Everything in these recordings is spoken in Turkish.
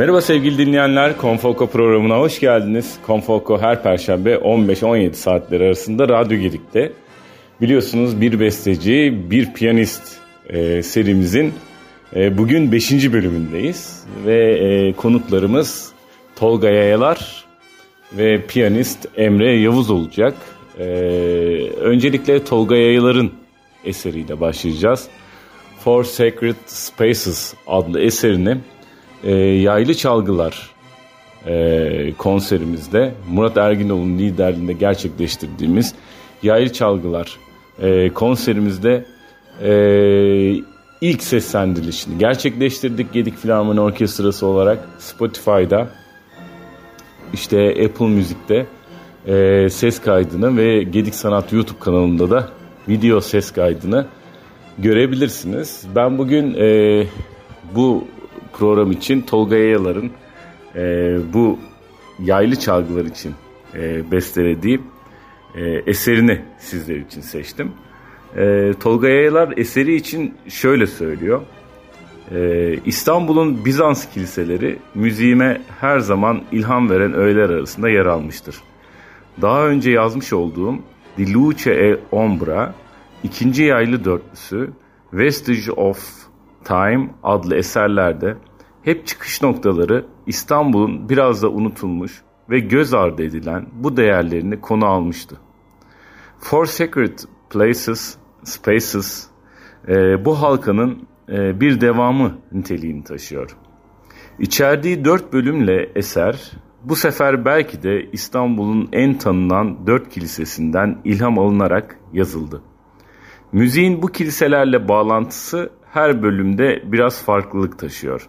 Merhaba sevgili dinleyenler, Konfoko programına hoş geldiniz. Konfoko her perşembe 15-17 saatler arasında Radyo Gedik'te. Biliyorsunuz bir besteci, bir piyanist e, serimizin e, bugün 5. bölümündeyiz. Ve e, konuklarımız Tolga Yayalar ve piyanist Emre Yavuz olacak. E, öncelikle Tolga Yayalar'ın eseriyle başlayacağız. For Sacred Spaces adlı eserini e, Yaylı Çalgılar e, konserimizde Murat Erginoğlu'nun liderliğinde gerçekleştirdiğimiz Yaylı Çalgılar e, konserimizde e, ilk seslendirilişini gerçekleştirdik Gedik Filarmoni Orkestrası olarak Spotify'da işte Apple Müzik'te e, ses kaydını ve Gedik Sanat YouTube kanalında da video ses kaydını görebilirsiniz. Ben bugün e, bu program için Tolga Yayalar'ın e, bu yaylı çalgılar için e, bestelediği e, eserini sizler için seçtim. E, Tolga Yayalar eseri için şöyle söylüyor. E, İstanbul'un Bizans kiliseleri müziğime her zaman ilham veren öğeler arasında yer almıştır. Daha önce yazmış olduğum Di Luce e Ombra, ikinci yaylı dörtlüsü, Vestige of Time adlı eserlerde hep çıkış noktaları İstanbul'un biraz da unutulmuş ve göz ardı edilen bu değerlerini konu almıştı. For Sacred Places, Spaces e, bu halkanın e, bir devamı niteliğini taşıyor. İçerdiği dört bölümle eser bu sefer belki de İstanbul'un en tanınan dört kilisesinden ilham alınarak yazıldı. Müziğin bu kiliselerle bağlantısı her bölümde biraz farklılık taşıyor.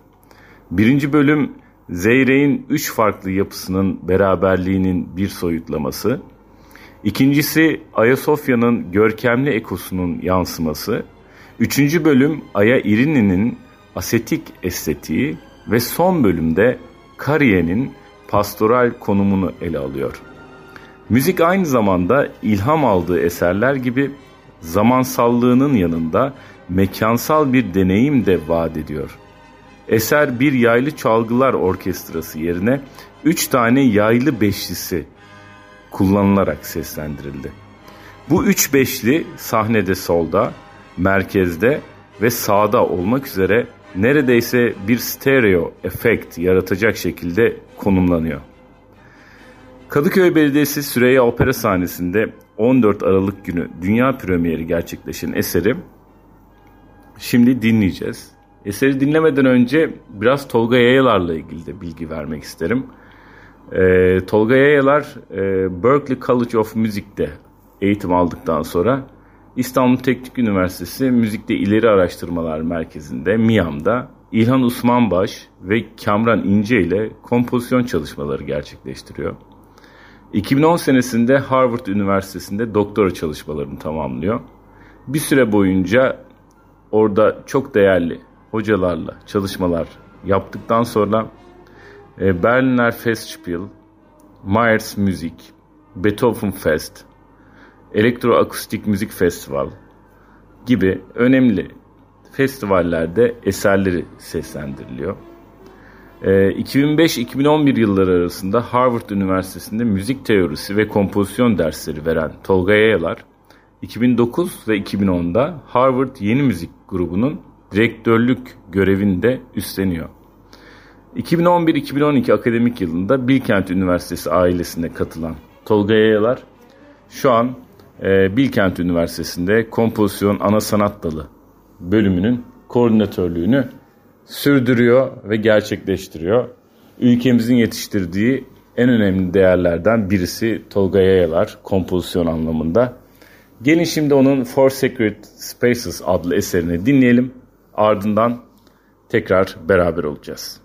Birinci bölüm Zeyre'in üç farklı yapısının beraberliğinin bir soyutlaması. İkincisi Ayasofya'nın görkemli ekosunun yansıması. Üçüncü bölüm Aya İrini'nin asetik estetiği ve son bölümde Kariye'nin pastoral konumunu ele alıyor. Müzik aynı zamanda ilham aldığı eserler gibi zamansallığının yanında mekansal bir deneyim de vaat ediyor. Eser bir yaylı çalgılar orkestrası yerine üç tane yaylı beşlisi kullanılarak seslendirildi. Bu üç beşli sahnede solda, merkezde ve sağda olmak üzere neredeyse bir stereo efekt yaratacak şekilde konumlanıyor. Kadıköy Belediyesi Süreyya Opera sahnesinde 14 Aralık günü dünya premieri gerçekleşen eseri şimdi dinleyeceğiz. Eseri dinlemeden önce biraz Tolga Yayalar'la ilgili de bilgi vermek isterim. Ee, Tolga Yayalar e, Berkeley College of Music'te eğitim aldıktan sonra İstanbul Teknik Üniversitesi Müzikte İleri Araştırmalar Merkezi'nde MİAM'da İlhan Usmanbaş ve Kamran İnce ile kompozisyon çalışmaları gerçekleştiriyor. 2010 senesinde Harvard Üniversitesi'nde doktora çalışmalarını tamamlıyor. Bir süre boyunca orada çok değerli hocalarla çalışmalar yaptıktan sonra e, Berliner Festspiel, Myers Müzik, Beethoven Fest, Elektroakustik Müzik Festival gibi önemli festivallerde eserleri seslendiriliyor. 2005-2011 e, yılları arasında Harvard Üniversitesi'nde müzik teorisi ve kompozisyon dersleri veren Tolga Yayalar, 2009 ve 2010'da Harvard Yeni Müzik grubunun direktörlük görevini de üstleniyor. 2011-2012 akademik yılında Bilkent Üniversitesi ailesine katılan Tolga Yayalar şu an e, Bilkent Üniversitesi'nde kompozisyon ana sanat dalı bölümünün koordinatörlüğünü sürdürüyor ve gerçekleştiriyor. Ülkemizin yetiştirdiği en önemli değerlerden birisi Tolga Yayalar kompozisyon anlamında. Gelin şimdi onun For Sacred Spaces adlı eserini dinleyelim. Ardından tekrar beraber olacağız.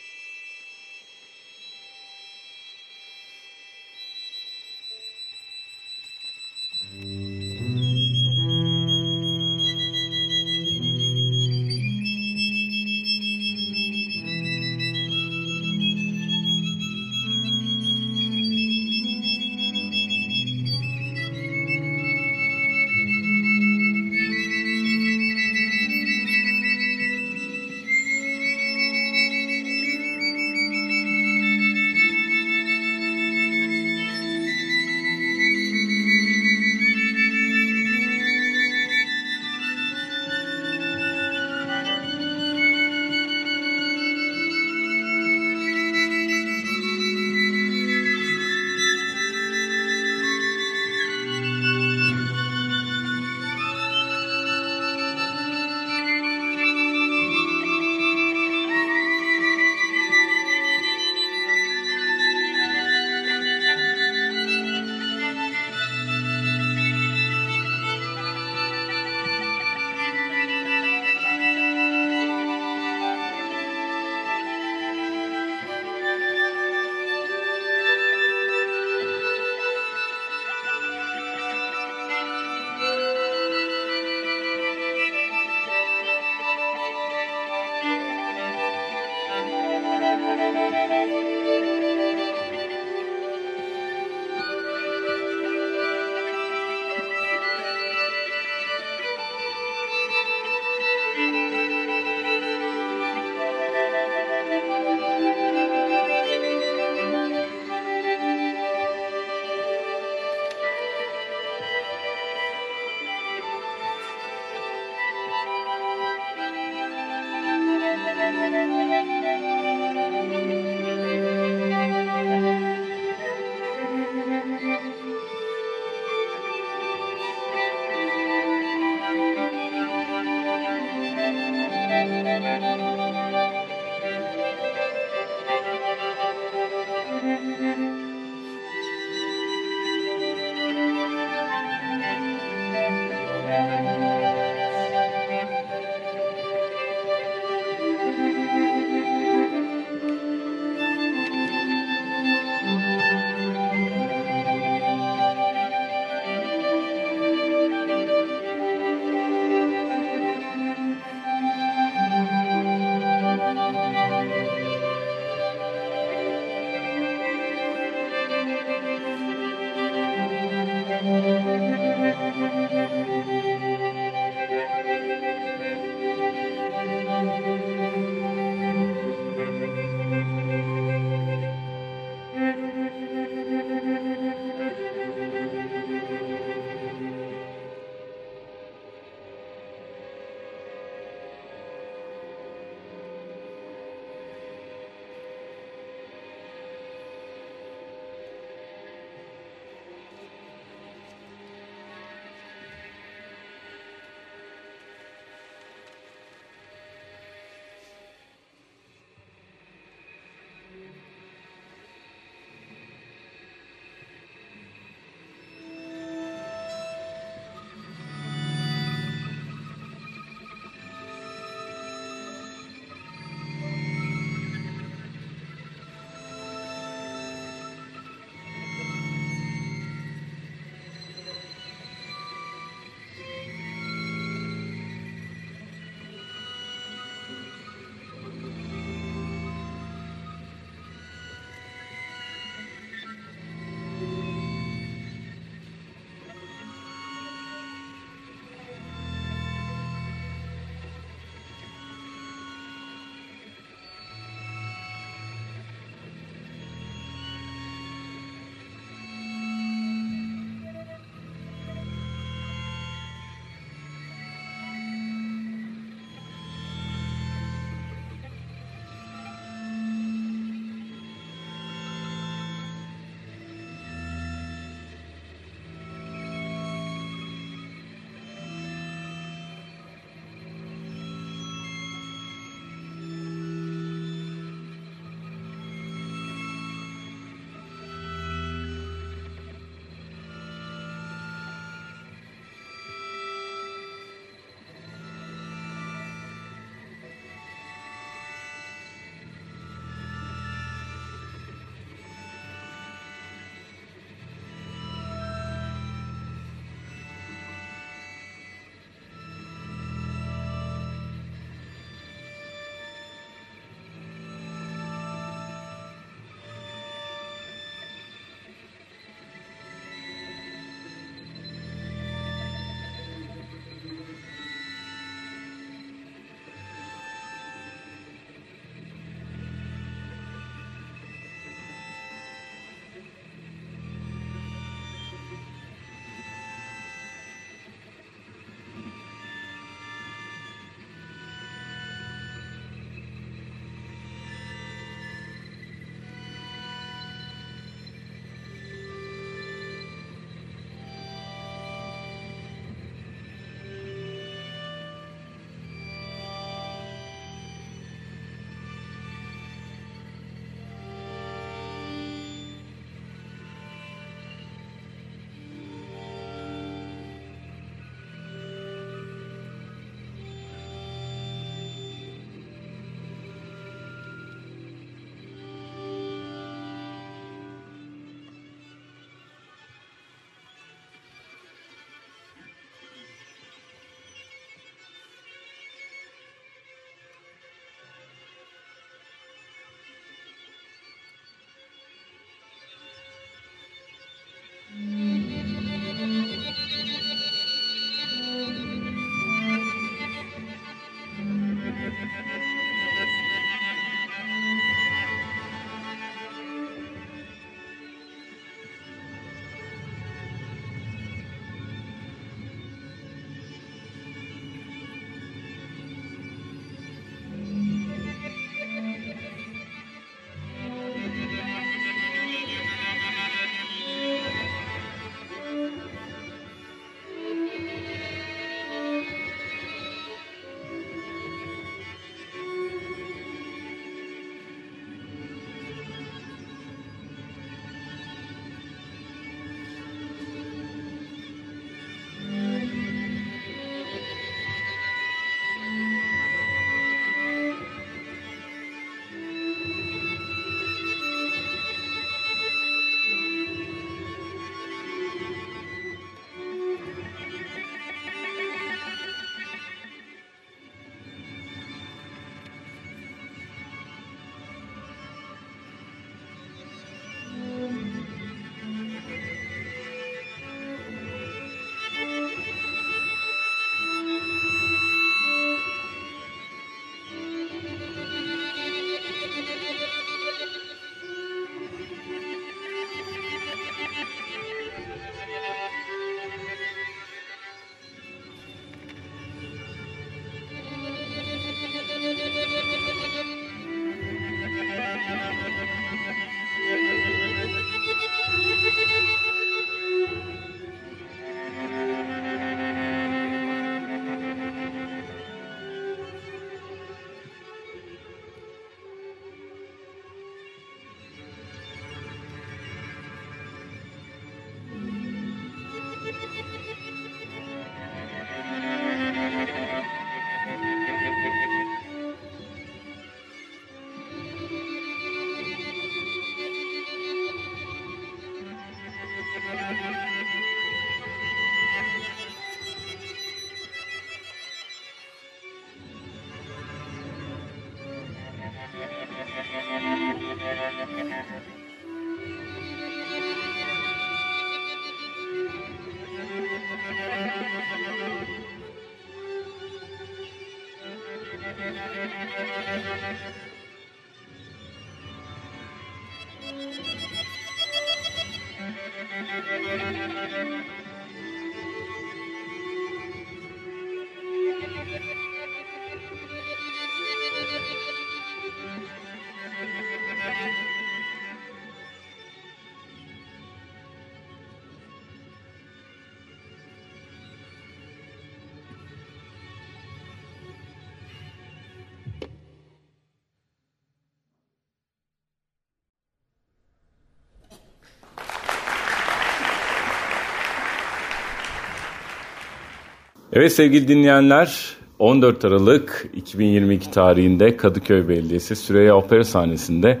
Evet sevgili dinleyenler 14 Aralık 2022 tarihinde Kadıköy Belediyesi Süreyya Opera sahnesinde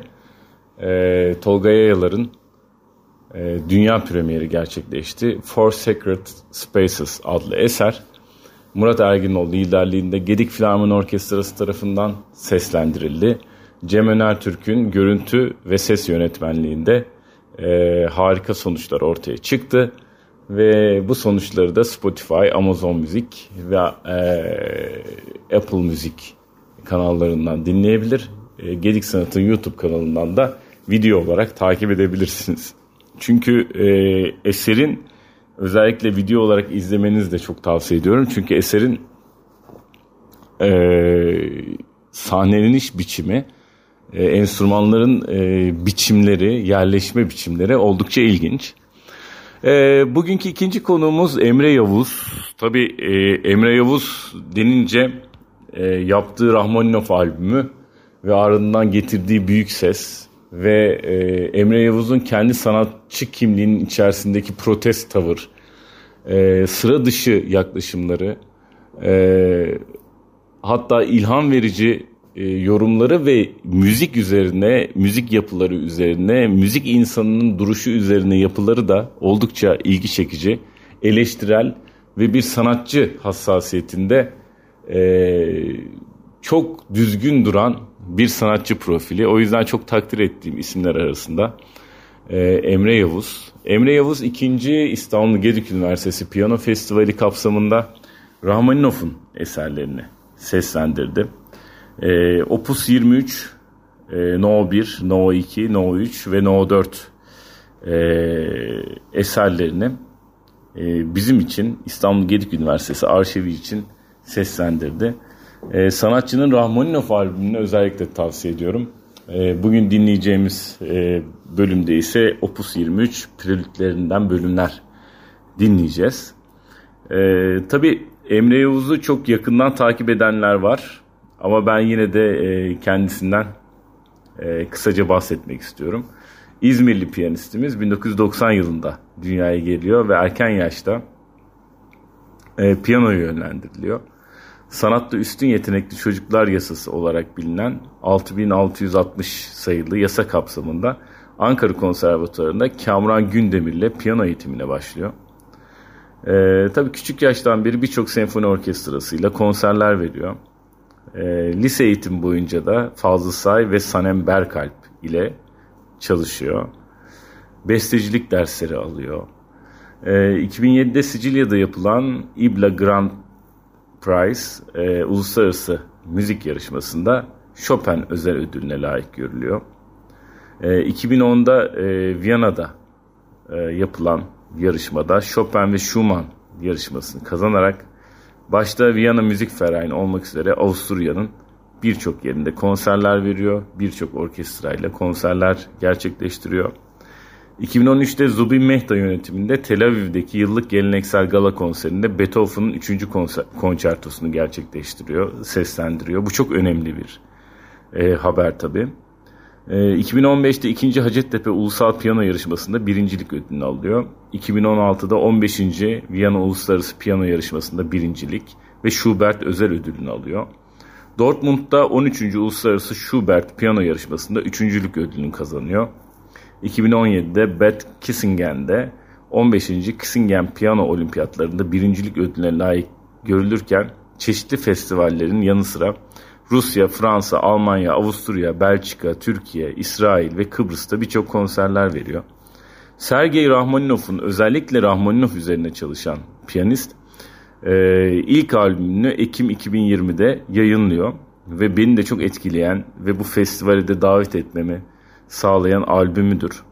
e, Tolga Yayalar'ın e, dünya premieri gerçekleşti. Four Sacred Spaces adlı eser Murat Erginoğlu liderliğinde Gedik Filarmoni Orkestrası tarafından seslendirildi. Cem Öner Türk'ün görüntü ve ses yönetmenliğinde e, harika sonuçlar ortaya çıktı. Ve bu sonuçları da Spotify, Amazon Müzik ve e, Apple Müzik kanallarından dinleyebilir. E, Gedik Sanat'ın YouTube kanalından da video olarak takip edebilirsiniz. Çünkü e, eserin özellikle video olarak izlemenizi de çok tavsiye ediyorum. Çünkü eserin e, sahneleniş biçimi, e, enstrümanların e, biçimleri, yerleşme biçimleri oldukça ilginç. E, bugünkü ikinci konuğumuz Emre Yavuz. Tabii e, Emre Yavuz denince e, yaptığı Rahmaninov albümü ve ardından getirdiği büyük ses ve e, Emre Yavuz'un kendi sanatçı kimliğinin içerisindeki protest tavır, e, sıra dışı yaklaşımları, e, hatta ilham verici e, yorumları ve müzik üzerine, müzik yapıları üzerine, müzik insanının duruşu üzerine yapıları da oldukça ilgi çekici, eleştirel ve bir sanatçı hassasiyetinde e, çok düzgün duran bir sanatçı profili. O yüzden çok takdir ettiğim isimler arasında e, Emre Yavuz. Emre Yavuz ikinci İstanbul Gedik Üniversitesi Piyano Festivali kapsamında Rahmaninov'un eserlerini seslendirdi. E, Opus 23, e, No 1, No 2, No 3 ve No 4 e, eserlerini e, bizim için İstanbul Gedik Üniversitesi arşivi için seslendirdi. E, sanatçının Rahmaninov albümünü özellikle tavsiye ediyorum. E, bugün dinleyeceğimiz e, bölümde ise Opus 23 prelütlerinden bölümler dinleyeceğiz. E, tabii Emre Yavuz'u çok yakından takip edenler var. Ama ben yine de e, kendisinden e, kısaca bahsetmek istiyorum. İzmirli piyanistimiz 1990 yılında dünyaya geliyor ve erken yaşta e, piyanoya yönlendiriliyor. Sanatta üstün yetenekli çocuklar yasası olarak bilinen 6660 sayılı yasa kapsamında Ankara Konservatuarı'nda Kamran Gündemir ile piyano eğitimine başlıyor. Ee, tabii küçük yaştan beri birçok senfoni orkestrasıyla konserler veriyor. E, lise eğitim boyunca da Fazıl Say ve Sanem Berkalp ile çalışıyor. Bestecilik dersleri alıyor. E, 2007'de Sicilya'da yapılan İBLA Grand Prize e, uluslararası müzik yarışmasında Chopin özel ödülüne layık görülüyor. E, 2010'da e, Viyana'da e, yapılan yarışmada Chopin ve Schumann yarışmasını kazanarak Başta Viyana Müzik Vereini olmak üzere Avusturya'nın birçok yerinde konserler veriyor. Birçok orkestrayla konserler gerçekleştiriyor. 2013'te Zubin Mehta yönetiminde Tel Aviv'deki yıllık geleneksel gala konserinde Beethoven'ın 3. Konser, konçertosunu gerçekleştiriyor, seslendiriyor. Bu çok önemli bir e, haber tabii. E, 2015'te 2. Hacettepe Ulusal Piyano Yarışması'nda birincilik ödülünü alıyor. 2016'da 15. Viyana Uluslararası Piyano Yarışması'nda birincilik ve Schubert özel ödülünü alıyor. Dortmund'da 13. Uluslararası Schubert Piyano Yarışması'nda üçüncülük ödülünü kazanıyor. 2017'de Bad Kissingen'de 15. Kissingen Piyano Olimpiyatlarında birincilik ödülüne layık görülürken çeşitli festivallerin yanı sıra Rusya, Fransa, Almanya, Avusturya, Belçika, Türkiye, İsrail ve Kıbrıs'ta birçok konserler veriyor. Sergey Rahmaninov'un özellikle Rahmaninov üzerine çalışan piyanist e, ilk albümünü Ekim 2020'de yayınlıyor. ve beni de çok etkileyen ve bu festivale de davet etmemi sağlayan albümüdür.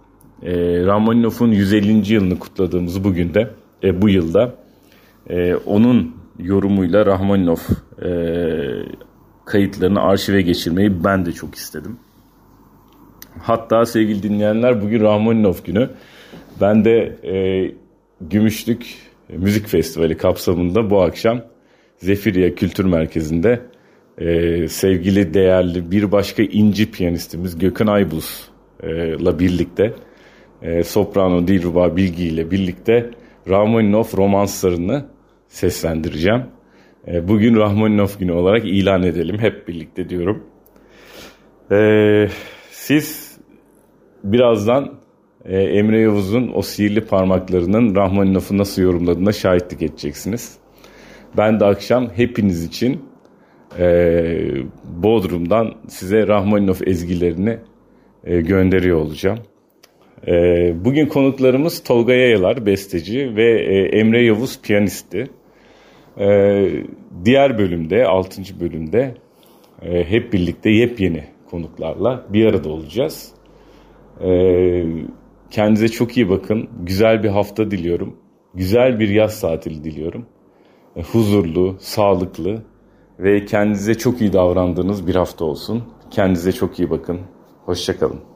E, Rachmaninoff'un 150. yılını kutladığımız bugün de, e, bu yılda e, onun yorumuyla Rahmaninoff e, kayıtlarını arşive geçirmeyi ben de çok istedim. Hatta sevgili dinleyenler bugün Rahmaninoff günü. Ben de e, Gümüşlük Müzik Festivali kapsamında bu akşam Zefiriye Kültür Merkezi'nde e, sevgili değerli bir başka inci piyanistimiz Gökhan Aybuz'la birlikte e, soprano Dilruba Bilgi ile birlikte Rahmaninoff romanslarını seslendireceğim. E, bugün Rahmaninoff günü olarak ilan edelim hep birlikte diyorum. E, siz birazdan e, Emre Yavuz'un o sihirli parmaklarının Rahmaninoff'u nasıl yorumladığına şahitlik edeceksiniz. Ben de akşam hepiniz için e, Bodrum'dan size Rahmaninoff ezgilerini e, gönderiyor olacağım. E, bugün konuklarımız Tolga Yayalar besteci ve e, Emre Yavuz piyanisti. E, diğer bölümde, 6. bölümde e, hep birlikte yepyeni konuklarla bir arada olacağız. E, kendinize çok iyi bakın. Güzel bir hafta diliyorum. Güzel bir yaz tatili diliyorum. E, huzurlu, sağlıklı ve kendinize çok iyi davrandığınız bir hafta olsun. Kendinize çok iyi bakın. Hoşçakalın.